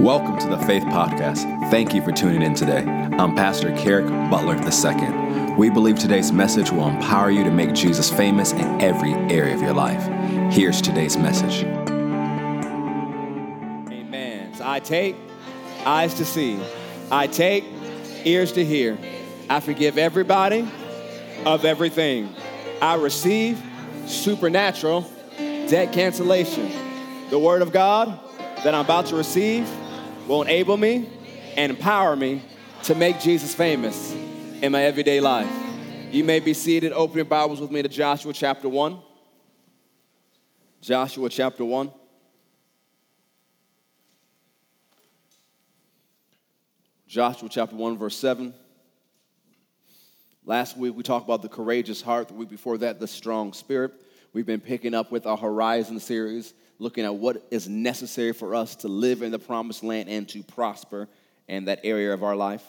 Welcome to the Faith Podcast. Thank you for tuning in today. I'm Pastor Kerrick Butler II. We believe today's message will empower you to make Jesus famous in every area of your life. Here's today's message. Amen. So I take eyes to see, I take ears to hear. I forgive everybody of everything. I receive supernatural debt cancellation. The word of God that I'm about to receive will enable me and empower me to make Jesus famous in my everyday life. You may be seated. Open your Bibles with me to Joshua chapter 1. Joshua chapter 1. Joshua chapter 1, verse 7. Last week we talked about the courageous heart. The week before that, the strong spirit. We've been picking up with our Horizon series, looking at what is necessary for us to live in the promised land and to prosper in that area of our life.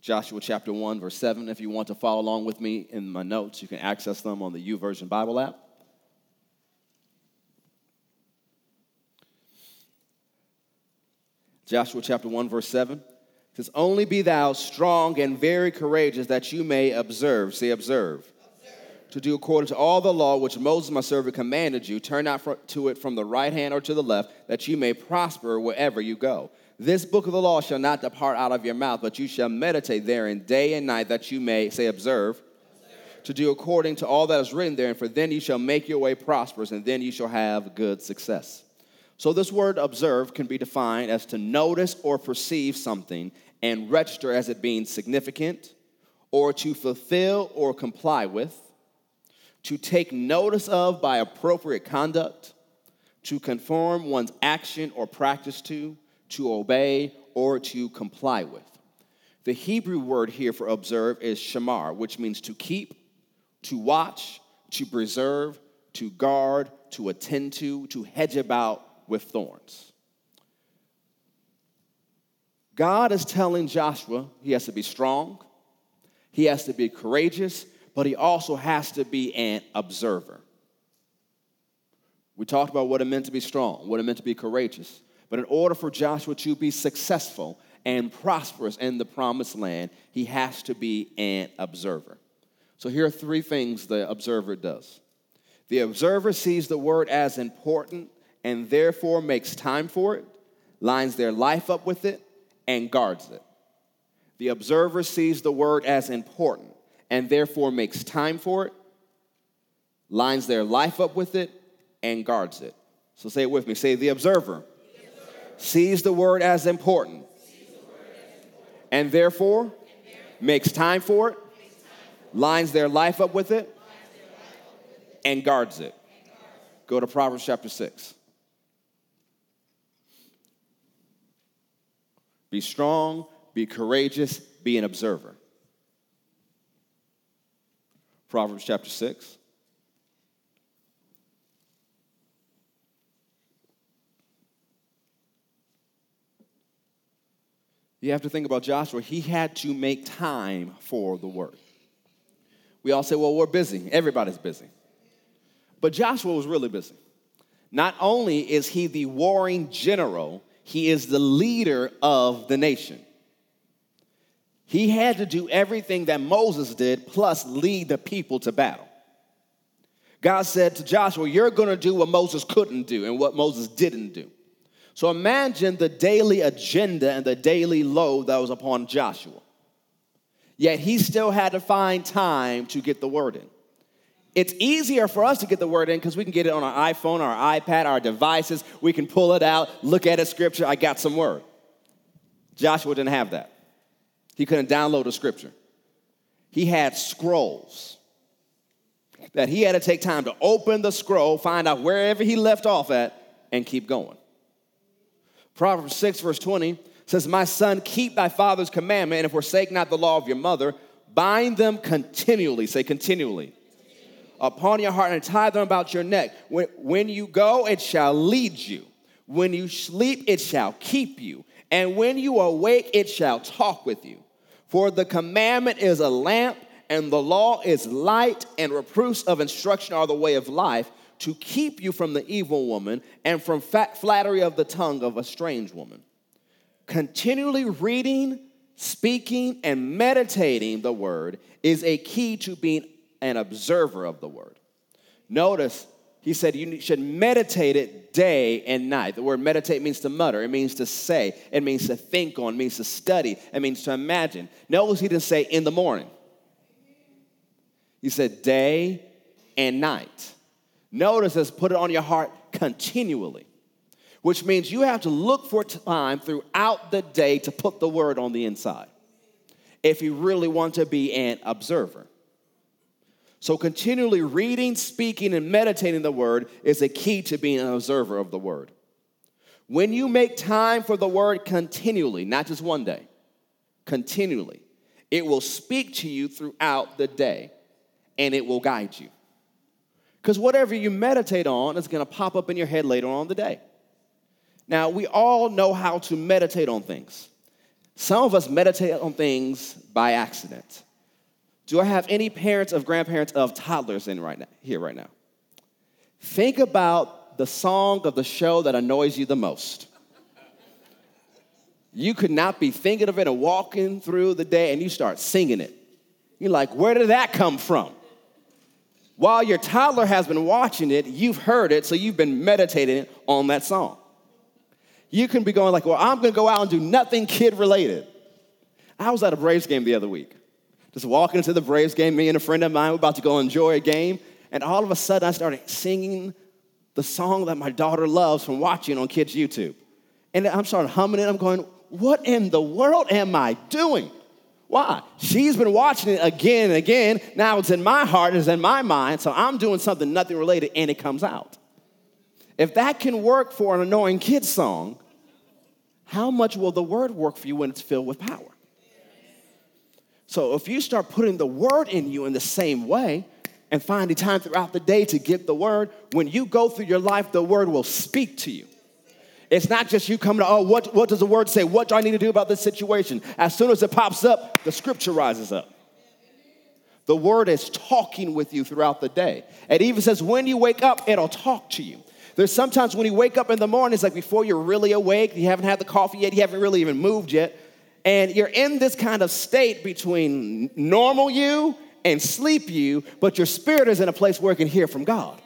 Joshua chapter 1, verse 7. If you want to follow along with me in my notes, you can access them on the YouVersion Bible app. Joshua chapter 1, verse 7 says, Only be thou strong and very courageous that you may observe. Say, observe. To do according to all the law which Moses my servant commanded you. Turn not to it from the right hand or to the left, that you may prosper wherever you go. This book of the law shall not depart out of your mouth, but you shall meditate therein day and night, that you may, say, observe. observe. To do according to all that is written therein, for then you shall make your way prosperous, and then you shall have good success. So, this word observe can be defined as to notice or perceive something and register as it being significant, or to fulfill or comply with, to take notice of by appropriate conduct, to conform one's action or practice to, to obey, or to comply with. The Hebrew word here for observe is shamar, which means to keep, to watch, to preserve, to guard, to attend to, to hedge about with thorns. God is telling Joshua he has to be strong, he has to be courageous, but he also has to be an observer. We talked about what it meant to be strong, what it meant to be courageous. But in order for Joshua to be successful and prosperous in the promised land, he has to be an observer. So here are three things the observer does. The observer sees the word as important and therefore makes time for it, lines their life up with it, and guards it. The observer sees the word as important and therefore makes time for it, lines their life up with it, and guards it. So say it with me. Say, the observer, the observer. sees the word as important, and therefore, makes time for it, lines their life up with it, and guards it. Go to Proverbs chapter 6. Be strong, be courageous, be an observer. Proverbs chapter 6. You have to think about Joshua. He had to make time for the word. We all say, well, we're busy. Everybody's busy. But Joshua was really busy. Not only is he the warring general, he is the leader of the nation. He had to do everything that Moses did, plus lead the people to battle. God said to Joshua, You're gonna do what Moses couldn't do and what Moses didn't do. So imagine the daily agenda and the daily load that was upon Joshua. Yet he still had to find time to get the word in. It's easier for us to get the word in because we can get it on our iPhone, our iPad, our devices. We can pull it out, look at a scripture, I got some word. Joshua didn't have that. He couldn't download a scripture. He had scrolls that he had to take time to open the scroll, find out wherever he left off at, and keep going. Proverbs 6, verse 20 says, My son, keep thy father's commandment and forsake not the law of your mother. Bind them continually. Say continually upon your heart and tie them about your neck. When, when you go, it shall lead you. When you sleep, it shall keep you. And when you awake, it shall talk with you. For the commandment is a lamp, and the law is light, and reproofs of instruction are the way of life, to keep you from the evil woman and from flattery of the tongue of a strange woman. Continually reading, speaking, and meditating the word is a key to being an observer of the word. Notice he said you should meditate it day and night. The word meditate means to mutter, it means to say, it means to think on, it means to study, it means to imagine. Notice he didn't say in the morning, he said day and night. Notice this, put it on your heart continually, which means you have to look for time throughout the day to put the word on the inside if you really want to be an observer. So, continually reading, speaking, and meditating the word is a key to being an observer of the word. When you make time for the word continually, not just one day, continually, it will speak to you throughout the day and it will guide you. Because whatever you meditate on is going to pop up in your head later on the day. Now, we all know how to meditate on things. Some of us meditate on things by accident. Do I have any parents of grandparents of toddlers in right now, here right now? Think about the song of the show that annoys you the most. You could not be thinking of it and walking through the day and you start singing it. You're like, where did that come from? While your toddler has been watching it, you've heard it, so you've been meditating on that song. You can be going like, well, I'm gonna go out and do nothing kid related. I was at a Braves game the other week. Just walking into the Braves game, me and a friend of mine were about to go enjoy a game, and all of a sudden I started singing the song that my daughter loves from watching on kids' YouTube. And I'm starting humming it. I'm going, what in the world am I doing? Why? She's been watching it again and again. Now it's in my heart, it's in my mind, so I'm doing something nothing related, and it comes out. If that can work for an annoying kid song, how much will the word work for you when it's filled with power? So if you start putting the word in you in the same way and finding time throughout the day to get the word, when you go through your life, the word will speak to you. It's not just you coming to, oh, what, what does the word say? What do I need to do about this situation? As soon as it pops up, the scripture rises up. The word is talking with you throughout the day. It even says when you wake up, it'll talk to you. There's sometimes when you wake up in the morning, it's like before you're really awake, you haven't had the coffee yet, you haven't really even moved yet, and you're in this kind of state between normal you and sleep you, but your spirit is in a place where it can hear from God.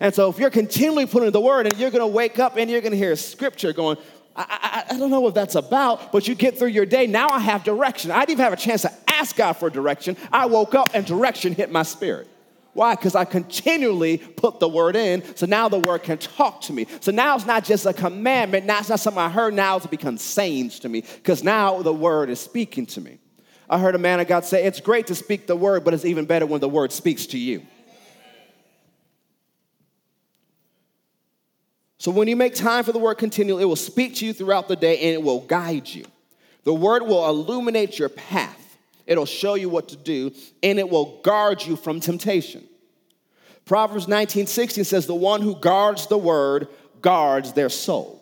And so if you're continually putting the word and you're to wake up and you're to hear scripture going, I, I, I, don't know what that's about, but you get through your day. Now I have direction. I didn't even have a chance to ask God for direction. I woke up and direction hit my spirit. Why? Because I continually put the word in, so now the word can talk to me. So now it's not just a commandment, now it's not something I heard, now it's become sayings to me, because now the word is speaking to me. I heard a man of God say, It's great to speak the word, but it's even better when the word speaks to you. So when you make time for the word continually, it will speak to you throughout the day and it will guide you. The word will illuminate your path. It'll show you what to do and it will guard you from temptation. Proverbs 19:16 says the one who guards the word guards their soul.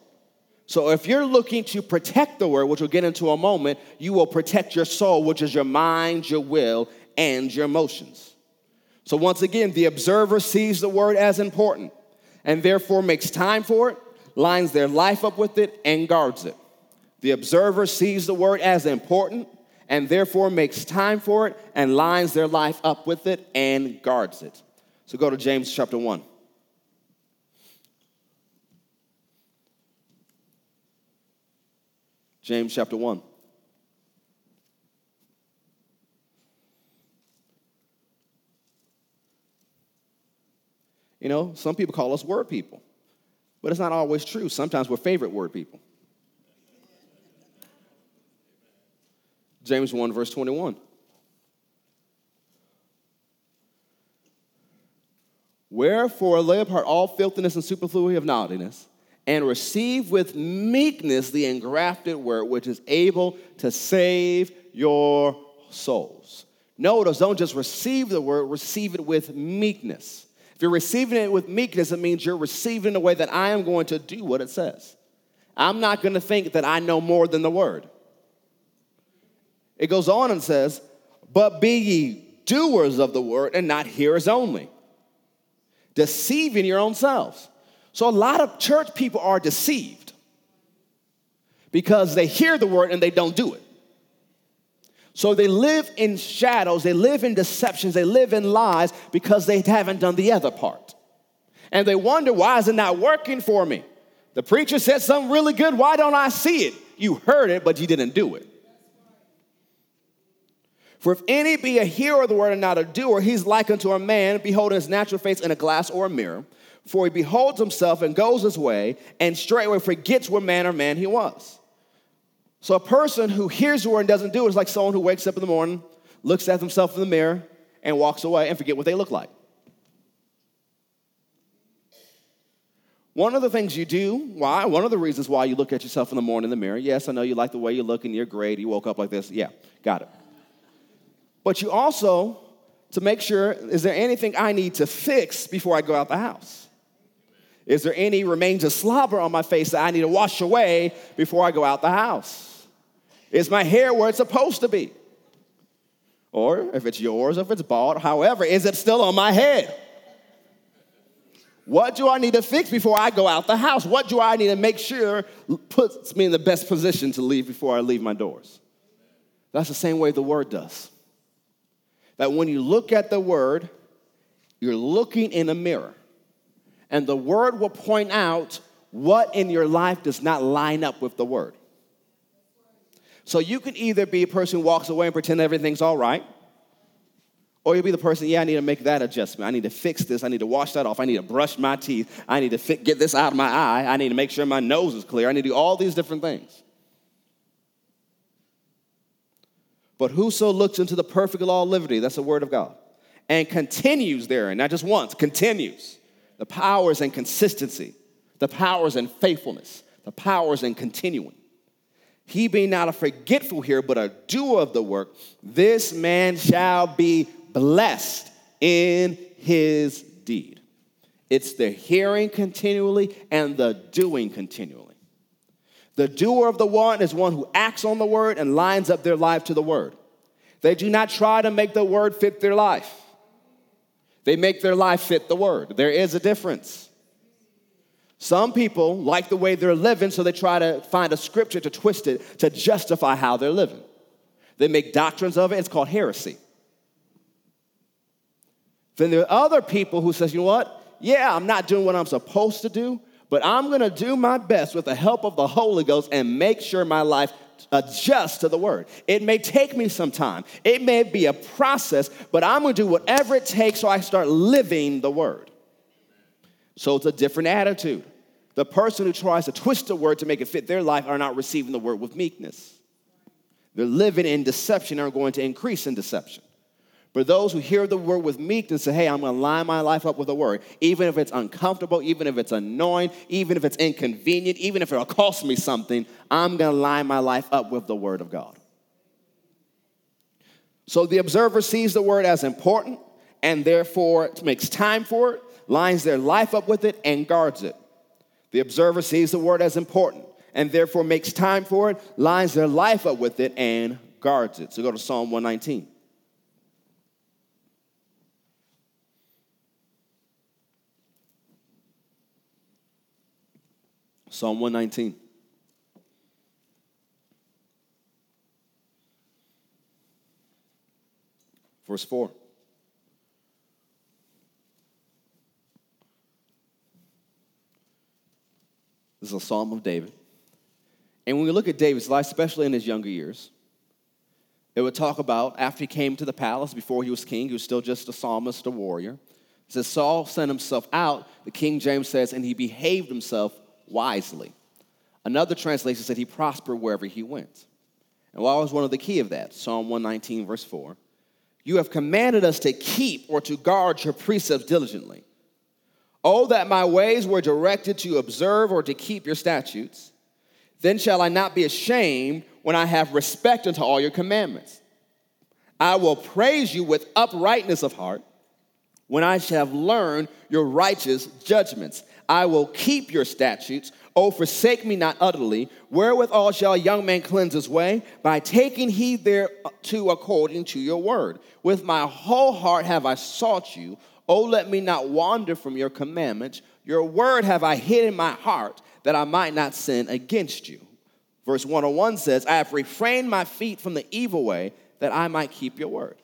So if you're looking to protect the word, which we'll get into a moment, you will protect your soul, which is your mind, your will, and your emotions. So once again, the observer sees the word as important and therefore makes time for it, lines their life up with it, and guards it. The observer sees the word as important and therefore makes time for it and lines their life up with it and guards it. So go to James chapter 1. James chapter 1. You know, some people call us word people, but it's not always true. Sometimes we're favorite word people. James 1, verse 21. Wherefore lay apart all filthiness and superfluity of naughtiness, and receive with meekness the engrafted word, which is able to save your souls. Notice, don't just receive the word, receive it with meekness. If you're receiving it with meekness, it means you're receiving in a way that I am going to do what it says. I'm not going to think that I know more than the word. It goes on and says, But be ye doers of the word and not hearers only, deceiving your own selves. So a lot of church people are deceived because they hear the word and they don't do it. So they live in shadows, they live in deceptions, they live in lies because they haven't done the other part. And they wonder, why is it not working for me? The preacher said something really good, why don't I see it? You heard it, but you didn't do it. For if any be a hearer of the word and not a doer, he's like unto a man beholding his natural face in a glass or a mirror. For he beholds himself and goes his way, and straightway forgets what manner of man he was. So a person who hears the word and doesn't do it is like someone who wakes up in the morning, looks at themselves in the mirror, and walks away and forget what they look like. One of the things you do, why? One of the reasons why you look at yourself in the morning in the mirror. Yes, I know you like the way you look and you're great. You woke up like this. Yeah, got it. But you also, to make sure, is there anything I need to fix before I go out the house? Is there any remains of slobber on my face that I need to wash away before I go out the house? Is my hair where it's supposed to be? Or if it's yours, if it's bald, however, is it still on my head? What do I need to fix before I go out the house? What do I need to make sure puts me in the best position to leave before I leave my doors? That's the same way the word does. That when you look at the word, you're looking in a mirror and the word will point out what in your life does not line up with the word. So you can either be a person who walks away and pretend everything's all right, or you'll be the person, yeah, I need to make that adjustment. I need to fix this. I need to wash that off. I need to brush my teeth. I need to fit, get this out of my eye. I need to make sure my nose is clear. I need to do all these different things. But whoso looks into the perfect law of liberty, that's the word of God, and continues therein, not just once, continues the powers and consistency, the powers and faithfulness, the powers in continuing. He being not a forgetful here, but a doer of the work, this man shall be blessed in his deed. It's the hearing continually and the doing continually. The doer of the one is one who acts on the word and lines up their life to the word. They do not try to make the word fit their life. They make their life fit the word. There is a difference. Some people like the way they're living, so they try to find a scripture to twist it to justify how they're living. They make doctrines of it, it's called heresy. Then there are other people who says, you know what? Yeah, I'm not doing what I'm supposed to do, but I'm gonna do my best with the help of the Holy Ghost and make sure my life adjusts to the word. It may take me some time, it may be a process, but I'm gonna do whatever it takes so I start living the word. So it's a different attitude. The person who tries to twist the word to make it fit their life are not receiving the word with meekness. They're living in deception and are going to increase in deception. For those who hear the word with meekness say, hey, I'm going to line my life up with the word, even if it's uncomfortable, even if it's annoying, even if it's inconvenient, even if it'll cost me something, I'm going to line my life up with the word of God. So the observer sees the word as important and therefore makes time for it, lines their life up with it, and guards it. The observer sees the word as important and therefore makes time for it, lines their life up with it, and guards it. So go to Psalm 119. Psalm 119. Verse 4. This is a psalm of David. And when we look at David's life, especially in his younger years, it would talk about after he came to the palace, before he was king, he was still just a psalmist, a warrior. It says Saul sent himself out, the King James says, and he behaved himself wisely. Another translation said he prospered wherever he went. And what was one of the key of that? Psalm 119, verse 4. You have commanded us to keep or to guard your precepts diligently. Oh, that my ways were directed to observe or to keep your statutes. Then shall I not be ashamed when I have respect unto all your commandments. I will praise you with uprightness of heart when I shall have learned your righteous judgments. I will keep your statutes. Oh, forsake me not utterly. Wherewithal shall a young man cleanse his way? By taking heed thereto according to your word. With my whole heart have I sought you. Oh, let me not wander from your commandments. Your word have I hid in my heart that I might not sin against you. Verse 101 says, I have refrained my feet from the evil way that I might keep your word.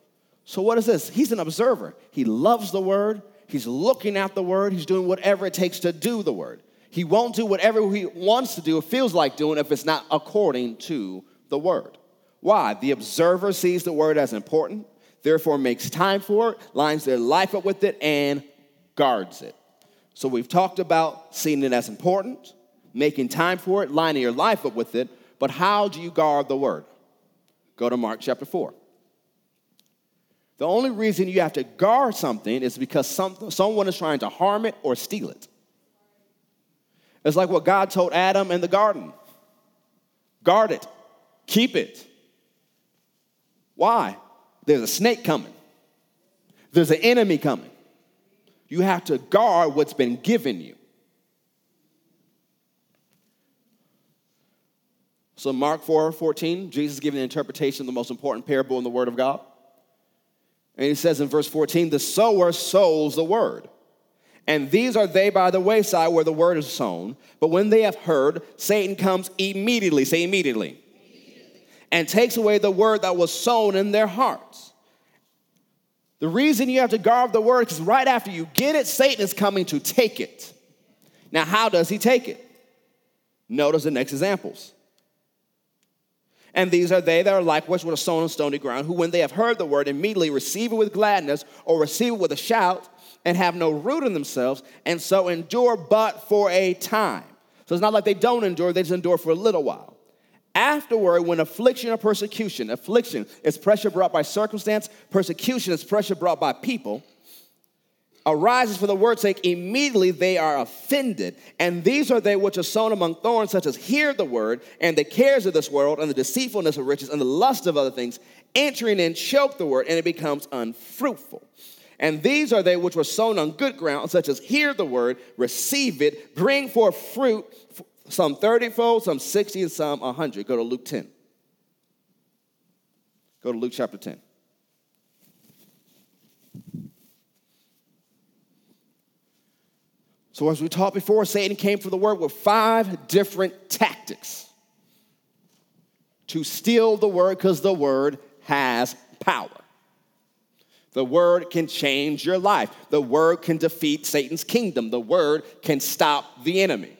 So, what is this? He's an observer. He loves the word, he's looking at the word, he's doing whatever it takes to do the word. He won't do whatever he wants to do or feels like doing if it's not according to the word. Why? The observer sees the word as important, therefore makes time for it, lines their life up with it, and guards it. So we've talked about seeing it as important, making time for it, lining your life up with it, but how do you guard the word? Go to Mark chapter 4. The only reason you have to guard something is because some, someone is trying to harm it or steal it. It's like what God told Adam in the garden guard it, keep it. Why? There's a snake coming, there's an enemy coming. You have to guard what's been given you. So, Mark 4 14, Jesus giving an interpretation of the most important parable in the Word of God. And he says in verse 14, the sower sows the word. And these are they by the wayside where the word is sown. But when they have heard, Satan comes immediately. Say immediately and takes away the word that was sown in their hearts. The reason you have to guard the word is right after you get it, Satan is coming to take it. Now, how does he take it? Notice the next examples. And these are they that are like which were sown on stony ground, who, when they have heard the word, immediately receive it with gladness or receive it with a shout and have no root in themselves, and so endure but for a time. So it's not like they don't endure, they just endure for a little while. Afterward, when affliction or persecution, affliction is pressure brought by circumstance, persecution is pressure brought by people, arises for the word's sake, immediately they are offended. And these are they which are sown among thorns, such as hear the word, and the cares of this world, and the deceitfulness of riches, and the lust of other things, entering in, choke the word, and it becomes unfruitful. And these are they which were sown on good ground, such as hear the word, receive it, bring forth fruit some 30 fold, some 60, and some 100. Go to Luke 10. Go to Luke chapter 10. So, as we talked before, Satan came for the word with five different tactics to steal the word because the word has power. The word can change your life. The word can defeat Satan's kingdom. The word can stop the enemy.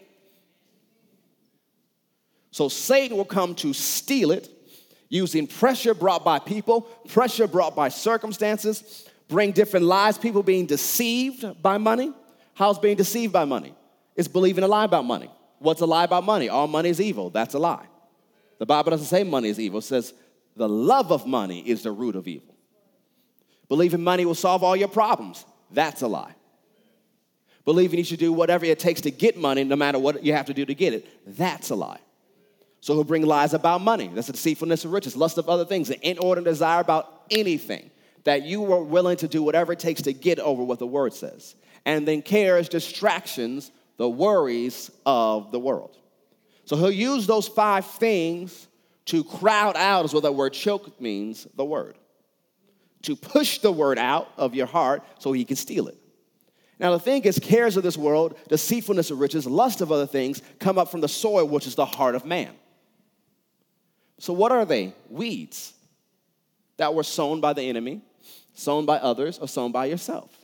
So Satan will come to steal it using pressure brought by people, pressure brought by circumstances, bring different lies, people being deceived by money. How's being deceived by money? It's believing a lie about money. What's a lie about money? All money is evil. That's a lie. The Bible doesn't say money is evil, it says the love of money is the root of evil. Believing money will solve all your problems. That's a lie. Believing you should do whatever it takes to get money, no matter what you have to do to get it. That's a lie. So he'll bring lies about money. That's the deceitfulness of riches, lust of other things, an inordinate desire about anything that you were willing to do whatever it takes to get over what the word says. And then cares, distractions, the worries of the world. So he'll use those five things to crowd out, is what that word choke means, the word. To push the word out of your heart so he can steal it. Now, the thing is, cares of this world, deceitfulness of riches, lust of other things come up from the soil, which is the heart of man. So, what are they? Weeds that were sown by the enemy, sown by others, or sown by yourself.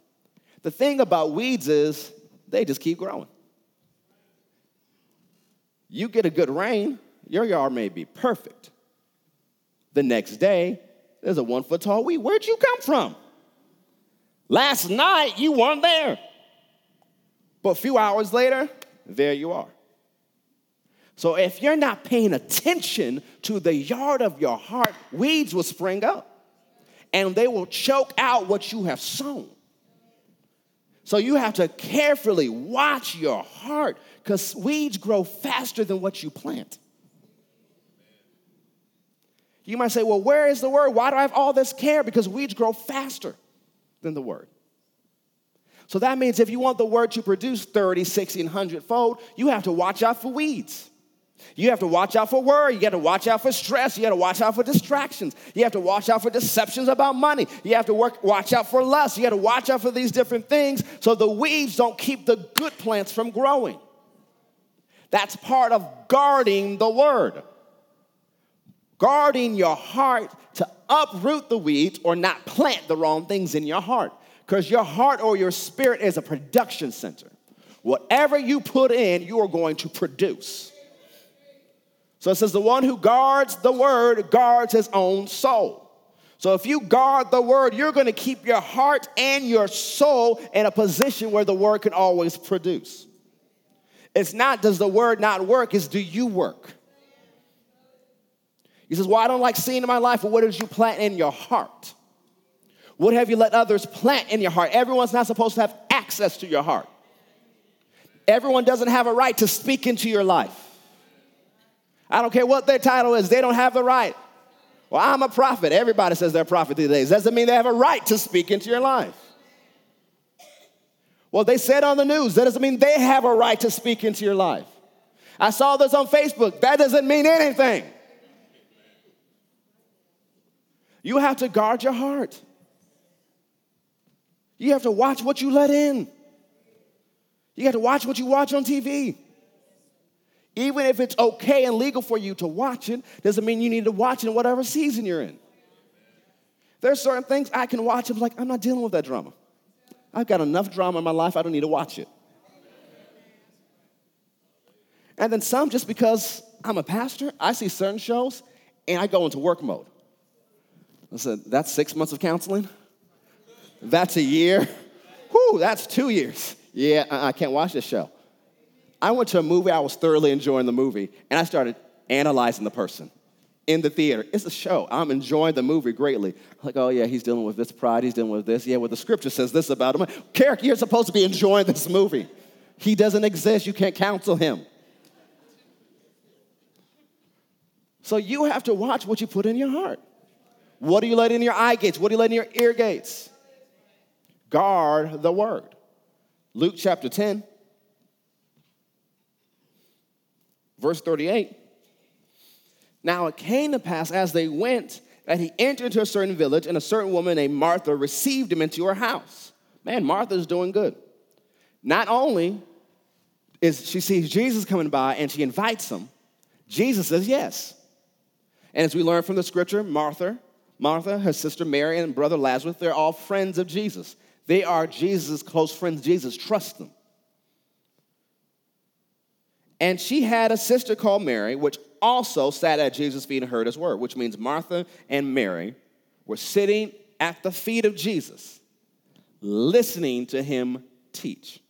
The thing about weeds is they just keep growing. You get a good rain, your yard may be perfect. The next day, there's a one foot tall weed. Where'd you come from? Last night, you weren't there. But a few hours later, there you are. So if you're not paying attention to the yard of your heart, weeds will spring up and they will choke out what you have sown. So you have to carefully watch your heart because weeds grow faster than what you plant. You might say, well, where is the word? Why do I have all this care? Because weeds grow faster than the word. So that means if you want the word to produce 30, 60, and 100 fold, you have to watch out for weeds. You have to watch out for worry. You got to watch out for stress. You got to watch out for distractions. You have to watch out for deceptions about money. You have to work, watch out for lust. You got to watch out for these different things so the weeds don't keep the good plants from growing. That's part of guarding the word. Guarding your heart to uproot the weeds or not plant the wrong things in your heart. Because your heart or your spirit is a production center. Whatever you put in, you are going to produce. So it says, the one who guards the word guards his own soul. So if you guard the word, you're going to keep your heart and your soul in a position where the word can always produce. It's not does the word not work, it's do you work? He says, Well, I don't like seeing in my life, but what did you plant in your heart? What have you let others plant in your heart? Everyone's not supposed to have access to your heart. Everyone doesn't have a right to speak into your life. I don't care what their title is, they don't have the right. Well, I'm a prophet. Everybody says they're a prophet these days. Doesn't mean they have a right to speak into your life. Well, they said on the news. That doesn't mean they have a right to speak into your life. I saw this on Facebook. That doesn't mean anything. You have to guard your heart. You have to watch what you let in. You have to watch what you watch on TV. Even if it's okay and legal for you to watch it, doesn't mean you need to watch it in whatever season you're in. There's certain things I can watch. I'm like, I'm not dealing with that drama. I've got enough drama in my life, I don't need to watch it. And then some, just because I'm a pastor, I see certain shows and I go into work mode. I said, that's six months of counseling? That's a year? Whew, that's two years. Yeah, uh-uh, I can't watch this show. I went to a movie, I was thoroughly enjoying the movie, and I started analyzing the person in the theater. It's a show. I'm enjoying the movie greatly. Like, oh yeah, he's dealing with this pride, he's dealing with this. Yeah, well, the scripture says this about him. Kerrick, you're supposed to be enjoying this movie. He doesn't exist, you can't counsel him. So you have to watch what you put in your heart. What do you let in your eye gates? What do you let in your ear gates? Guard the word. Luke chapter 10, verse 38. Now it came to pass as they went that he entered into a certain village, and a certain woman named Martha received him into her house. Man, Martha's doing good. Not only is she sees Jesus coming by and she invites him, Jesus says yes. And as we learn from the scripture, Martha, Martha, her sister Mary, and brother Lazarus, they're all friends of Jesus. They are Jesus' close friends. Jesus trusts them. And she had a sister called Mary, which also sat at Jesus' feet and heard his word, which means Martha and Mary were sitting at the feet of Jesus, listening to him teach,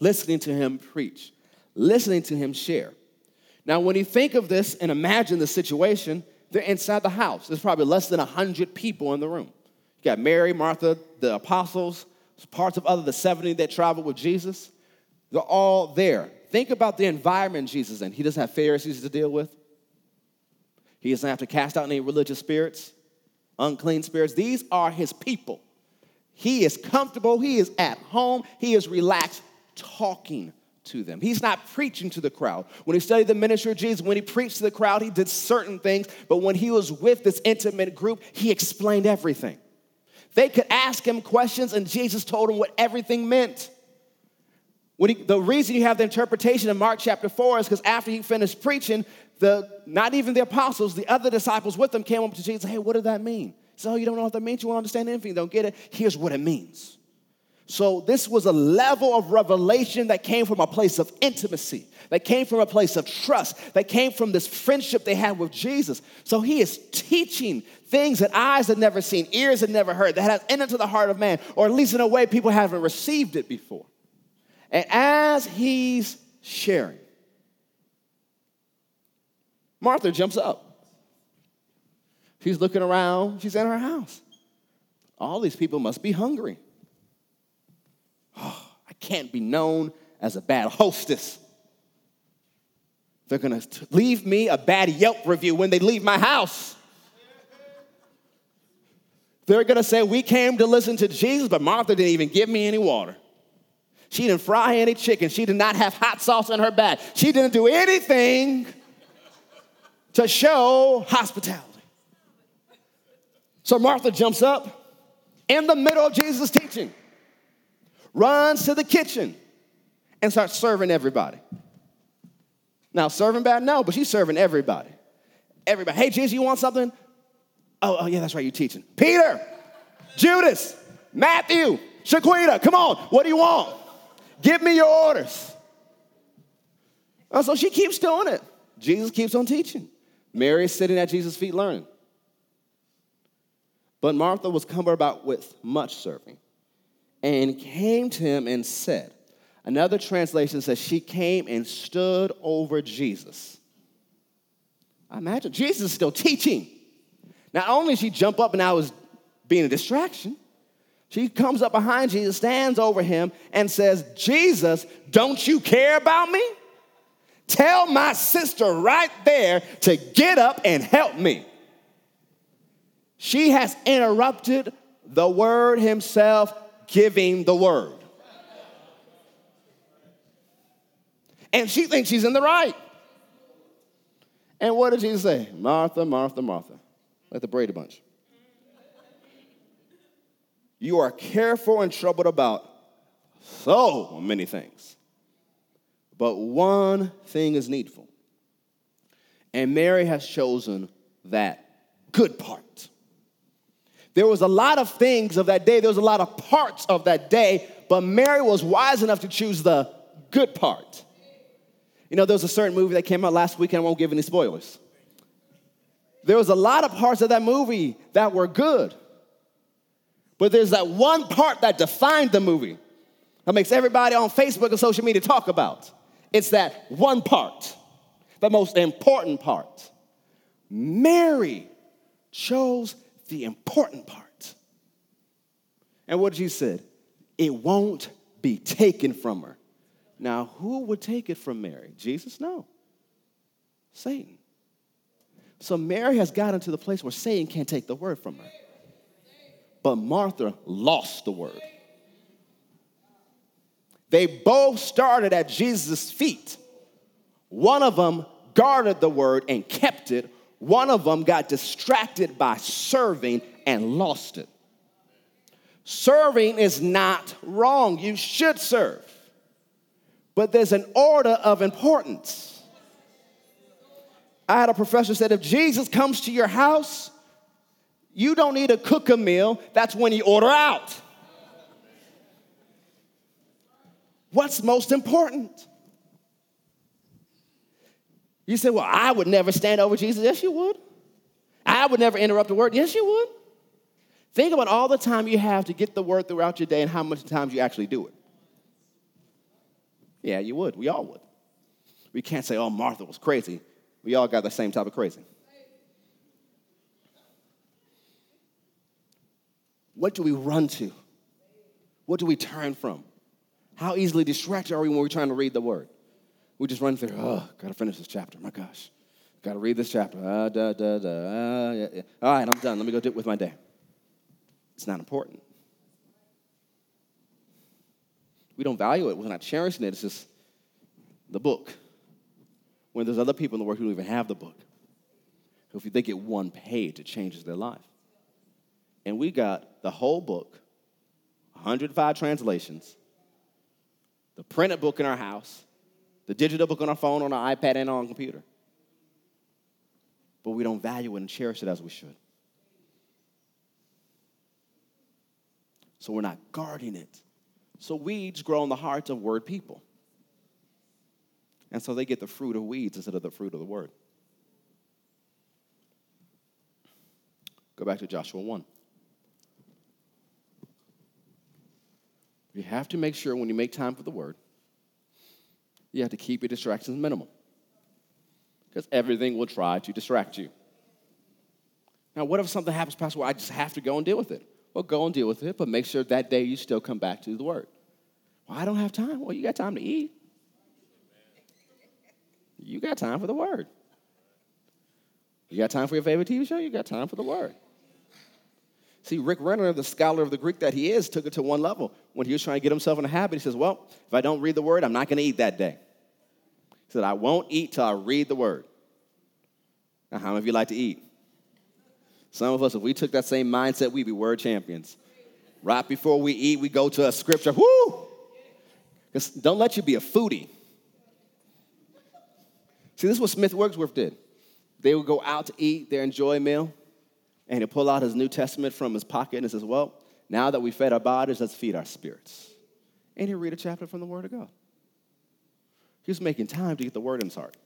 listening to him preach, listening to him share. Now, when you think of this and imagine the situation, they're inside the house. There's probably less than 100 people in the room. You got Mary, Martha, the apostles, parts of other, the 70 that traveled with Jesus. They're all there. Think about the environment Jesus in. He doesn't have Pharisees to deal with. He doesn't have to cast out any religious spirits, unclean spirits. These are his people. He is comfortable. He is at home. He is relaxed talking to them. He's not preaching to the crowd. When he studied the ministry of Jesus, when he preached to the crowd, he did certain things, but when he was with this intimate group, he explained everything. They could ask him questions, and Jesus told them what everything meant. He, the reason you have the interpretation in Mark chapter 4 is because after he finished preaching, the, not even the apostles, the other disciples with them came up to Jesus and said, Hey, what did that mean? He So, oh, you don't know what that means? You won't understand anything, don't get it? Here's what it means. So, this was a level of revelation that came from a place of intimacy, that came from a place of trust, that came from this friendship they had with Jesus. So, he is teaching things that eyes had never seen, ears had never heard, that has entered into the heart of man, or at least in a way people haven't received it before. And as he's sharing, Martha jumps up. She's looking around, she's in her house. All these people must be hungry. Oh, I can't be known as a bad hostess. They're gonna leave me a bad Yelp review when they leave my house. They're gonna say, We came to listen to Jesus, but Martha didn't even give me any water. She didn't fry any chicken. She did not have hot sauce in her bag. She didn't do anything to show hospitality. So Martha jumps up in the middle of Jesus' teaching, runs to the kitchen, and starts serving everybody. Now, serving bad? No, but she's serving everybody. Everybody. Hey, Jesus, you want something? Oh, oh yeah, that's right, you're teaching. Peter, Judas, Matthew, Shaquita, come on, what do you want? Give me your orders. And so she keeps doing it. Jesus keeps on teaching. Mary is sitting at Jesus' feet learning. But Martha was cumbered about with much serving and came to him and said, Another translation says she came and stood over Jesus. I imagine Jesus is still teaching. Not only did she jump up and now was being a distraction, she comes up behind Jesus, stands over him, and says, Jesus, don't you care about me? Tell my sister right there to get up and help me. She has interrupted the word himself giving the word. And she thinks she's in the right. And what did Jesus say? Martha, Martha, Martha, like the Brady Bunch. You are careful and troubled about so many things, but one thing is needful. And Mary has chosen that good part. There was a lot of things of that day, there was a lot of parts of that day, but Mary was wise enough to choose the good part. You know, there was a certain movie that came out last week, and I won't give any spoilers. There was a lot of parts of that movie that were good, but there's that one part that defined the movie that makes everybody on Facebook and social media talk about. It's that one part, the most important part. Mary chose the important part. And what she said, it won't be taken from her. Now, who would take it from Mary? Jesus? No. Satan. So Mary has gotten to the place where Satan can't take the word from her. But Martha lost the word. They both started at Jesus' feet. One of them guarded the word and kept it. One of them got distracted by serving and lost it. Serving is not wrong. You should serve but there's an order of importance. I had a professor said if Jesus comes to your house, you don't need to cook a meal, that's when you order out. What's most important? You say, Well, I would never stand over Jesus. Yes, you would. I would never interrupt the word. Yes, you would. Think about all the time you have to get the word throughout your day and how much times you actually do it. Yeah, you would. We all would. We can't say, oh, Martha was crazy. We all got the same type of crazy. What do we run to? What do we turn from? How easily distracted are we when we're trying to read the word? We just run through, oh, gotta finish this chapter. My gosh, gotta read this chapter. Ah, da, da, da, ah, yeah, yeah. All right, I'm done. Let me go do it with my day. It's not important. we don't value it, we're not cherishing it. It's just the book. When there's other people in the world who don't even have the book. If they get one page, it changes their life. And we got the whole book, 105 translations, the printed book in our house, the digital book on our phone, on our iPad, and on our computer. But we don't value it and cherish it as we should. So we're not guarding it. So weeds grow in the hearts of word people. And so they get the fruit of weeds instead of the fruit of the word. Go back to Joshua 1. You have to make sure when you make time for the word, you have to keep your distractions minimal. Because everything will try to distract you. Now, what if something happens, Pastor, where I just have to go and deal with it? Well, go and deal with it, but make sure that day you still come back to the Word. Well, I don't have time. Well, you got time to eat. You got time for the Word. You got time for your favorite TV show? You got time for the Word. See, Rick Renner, the scholar of the Greek that he is, took it to one level. When he was trying to get himself in a habit, he says, Well, if I don't read the Word, I'm not going to eat that day. He said, I won't eat till I read the Word. Now, how many of you like to eat? Some of us, if we took that same mindset, we'd be word champions. Right before we eat, we go to a scripture. Whoo! Don't let you be a foodie. See, this is what Smith Wigglesworth did. They would go out to eat their enjoy meal, and he'd pull out his New Testament from his pocket and says, Well, now that we fed our bodies, let's feed our spirits. And he'd read a chapter from the Word of God. He was making time to get the Word in his heart.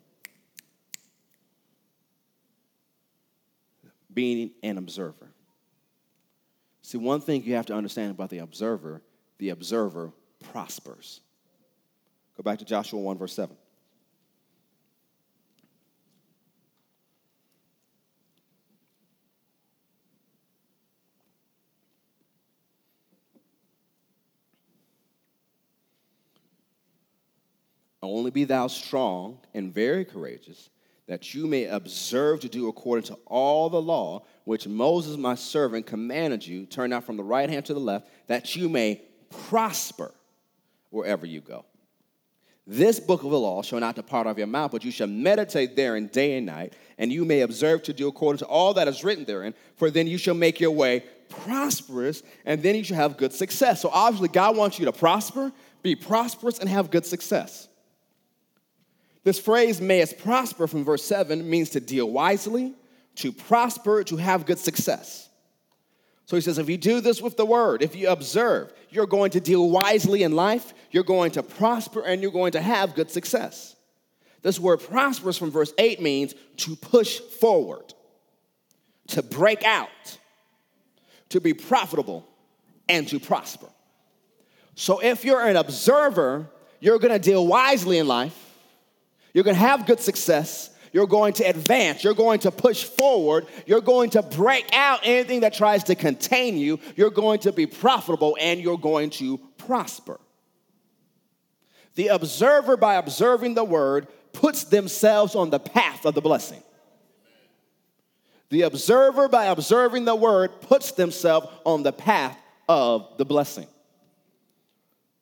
Being an observer. See, one thing you have to understand about the observer the observer prospers. Go back to Joshua 1, verse 7. Only be thou strong and very courageous, that you may observe to do according to all the law which Moses my servant commanded you. Turn now from the right hand to the left, that you may prosper wherever you go. This book of the law shall not depart out of your mouth, but you shall meditate therein day and night, and you may observe to do according to all that is written therein, for then you shall make your way prosperous, and then you shall have good success. So obviously, God wants you to prosper, be prosperous, and have good success. This phrase, mayest prosper, from verse 7, means to deal wisely, to prosper, to have good success. So he says, if you do this with the word, if you observe, you're going to deal wisely in life, you're going to prosper, and you're going to have good success. This word prosperous from verse 8 means to push forward, to break out, to be profitable, and to prosper. So if you're an observer, you're gonna deal wisely in life, you're gonna have good success, you're going to advance. You're going to push forward. You're going to break out anything that tries to contain you. You're going to be profitable and you're going to prosper. The observer, by observing the word, puts themselves on the path of the blessing. The observer, by observing the word, puts themselves on the path of the blessing.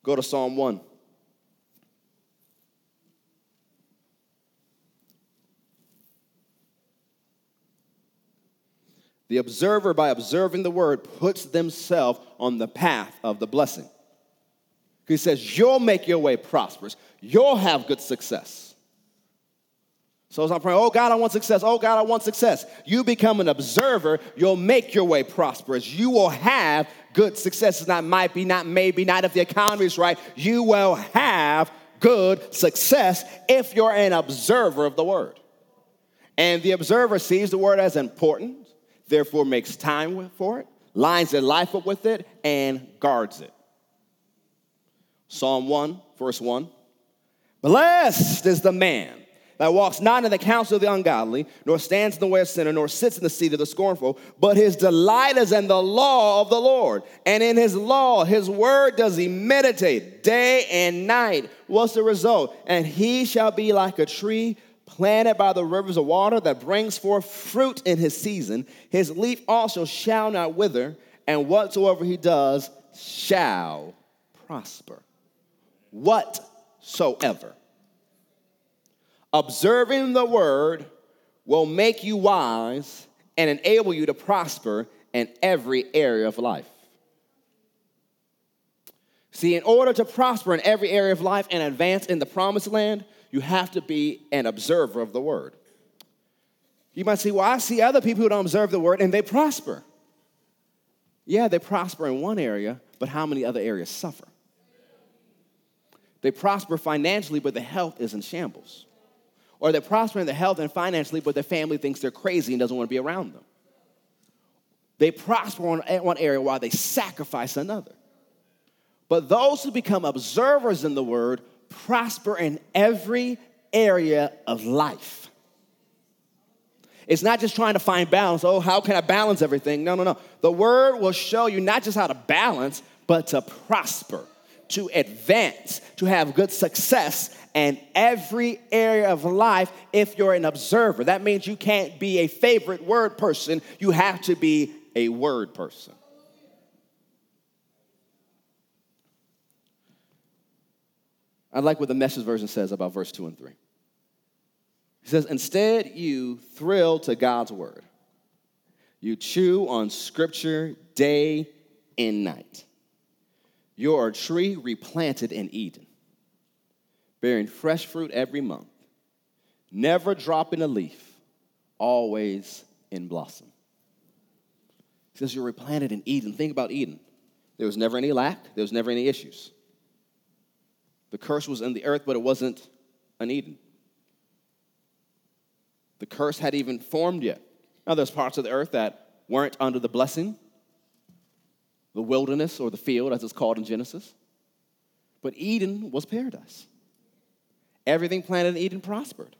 Go to Psalm 1. The observer, by observing the word, puts themselves on the path of the blessing. He says, You'll make your way prosperous, you'll have good success. So as I'm praying, oh God, I want success. Oh God, I want success. You become an observer, you'll make your way prosperous. You will have good success. It's not might be, not maybe, not if the economy is right. You will have good success if you're an observer of the word. And the observer sees the word as important therefore makes time for it, lines their life up with it, and guards it. Psalm 1, verse 1. Blessed is the man that walks not in the counsel of the ungodly, nor stands in the way of sinner, nor sits in the seat of the scornful, but his delight is in the law of the Lord. And in his law, his word does he meditate day and night. What's the result? And he shall be like a tree planted by the rivers of water that brings forth fruit in his season. His leaf also shall not wither, and whatsoever he does shall prosper. Whatsoever. Observing the word will make you wise and enable you to prosper in every area of life. See, in order to prosper in every area of life and advance in the promised land, you have to be an observer of the word. You might say, Well, I see other people who don't observe the word and they prosper. Yeah, they prosper in one area, but how many other areas suffer? They prosper financially, but the health is in shambles. Or they prosper in the health and financially, but their family thinks they're crazy and doesn't want to be around them. They prosper in one area while they sacrifice another. But those who become observers in the word prosper in every area of life. It's not just trying to find balance. Oh, how can I balance everything? No, no, no. The word will show you not just how to balance, but to prosper, to advance, to have good success in every area of life if you're an observer. That means you can't be a favorite word person, you have to be a word person. I like what the message version says about verse 2 and 3. He says, instead, you thrill to God's word. You chew on scripture day and night. You're a tree replanted in Eden, bearing fresh fruit every month, never dropping a leaf, always in blossom. He says, You're replanted in Eden. Think about Eden. There was never any lack, there was never any issues. The curse was in the earth, but it wasn't an Eden. The curse had even formed yet. Now, there's parts of the earth that weren't under the blessing, the wilderness or the field, as it's called in Genesis. But Eden was paradise. Everything planted in Eden prospered.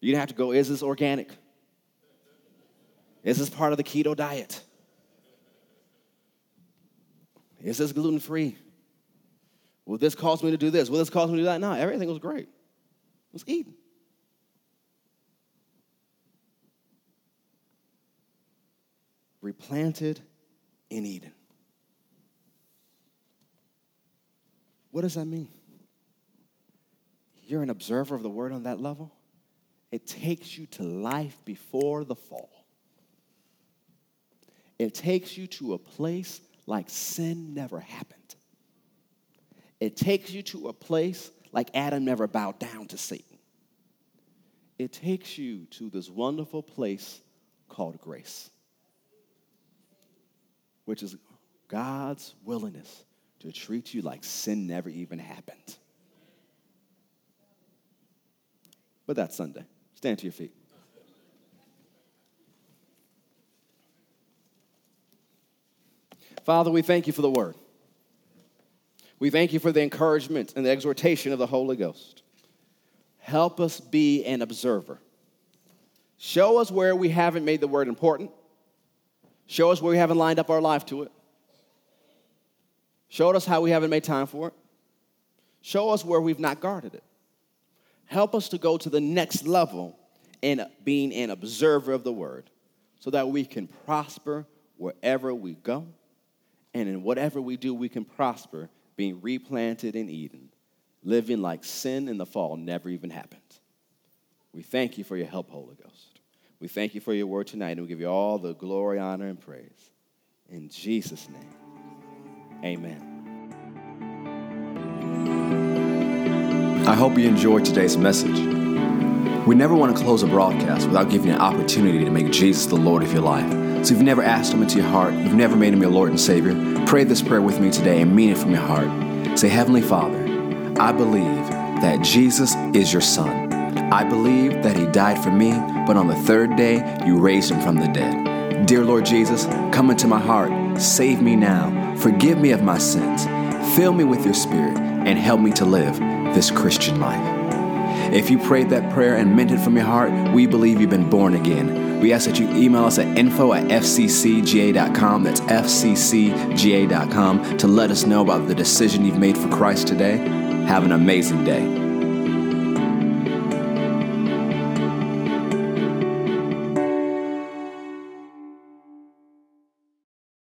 You didn't have to go, is this organic? Is this part of the keto diet? Is this gluten free? Will this cause me to do this? Will this cause me to do that? No, everything was great. It was Eden. Replanted in Eden. What does that mean? You're an observer of the word on that level? It takes you to life before the fall. It takes you to a place like sin never happened. It takes you to a place like Adam never bowed down to Satan. It takes you to this wonderful place called grace, which is God's willingness to treat you like sin never even happened. But that's Sunday. Stand to your feet. Father, we thank you for the word. We thank you for the encouragement and the exhortation of the Holy Ghost. Help us be an observer. Show us where we haven't made the word important. Show us where we haven't lined up our life to it. Show us how we haven't made time for it. Show us where we've not guarded it. Help us to go to the next level in being an observer of the word so that we can prosper wherever we go and in whatever we do, we can prosper, being replanted in Eden, living like sin in the fall never even happened. We thank you for your help, Holy Ghost. We thank you for your word tonight, and we give you all the glory, honor, and praise. In Jesus' name, amen. I hope you enjoyed today's message. We never want to close a broadcast without giving you an opportunity to make Jesus the Lord of your life. So if you've never asked Him into your heart, you've never made Him your Lord and Savior, pray this prayer with me today and mean it from your heart. Say, Heavenly Father, I believe that Jesus is your Son. I believe that He died for me, but on the third day, you raised Him from the dead. Dear Lord Jesus, come into my heart. Save me now. Forgive me of my sins. Fill me with your Spirit and help me to live this Christian life. If you prayed that prayer and meant it from your heart, we believe you've been born again. We ask that you email us at info at fccga.com. That's fccga.com to let us know about the decision you've made for Christ today. Have an amazing day.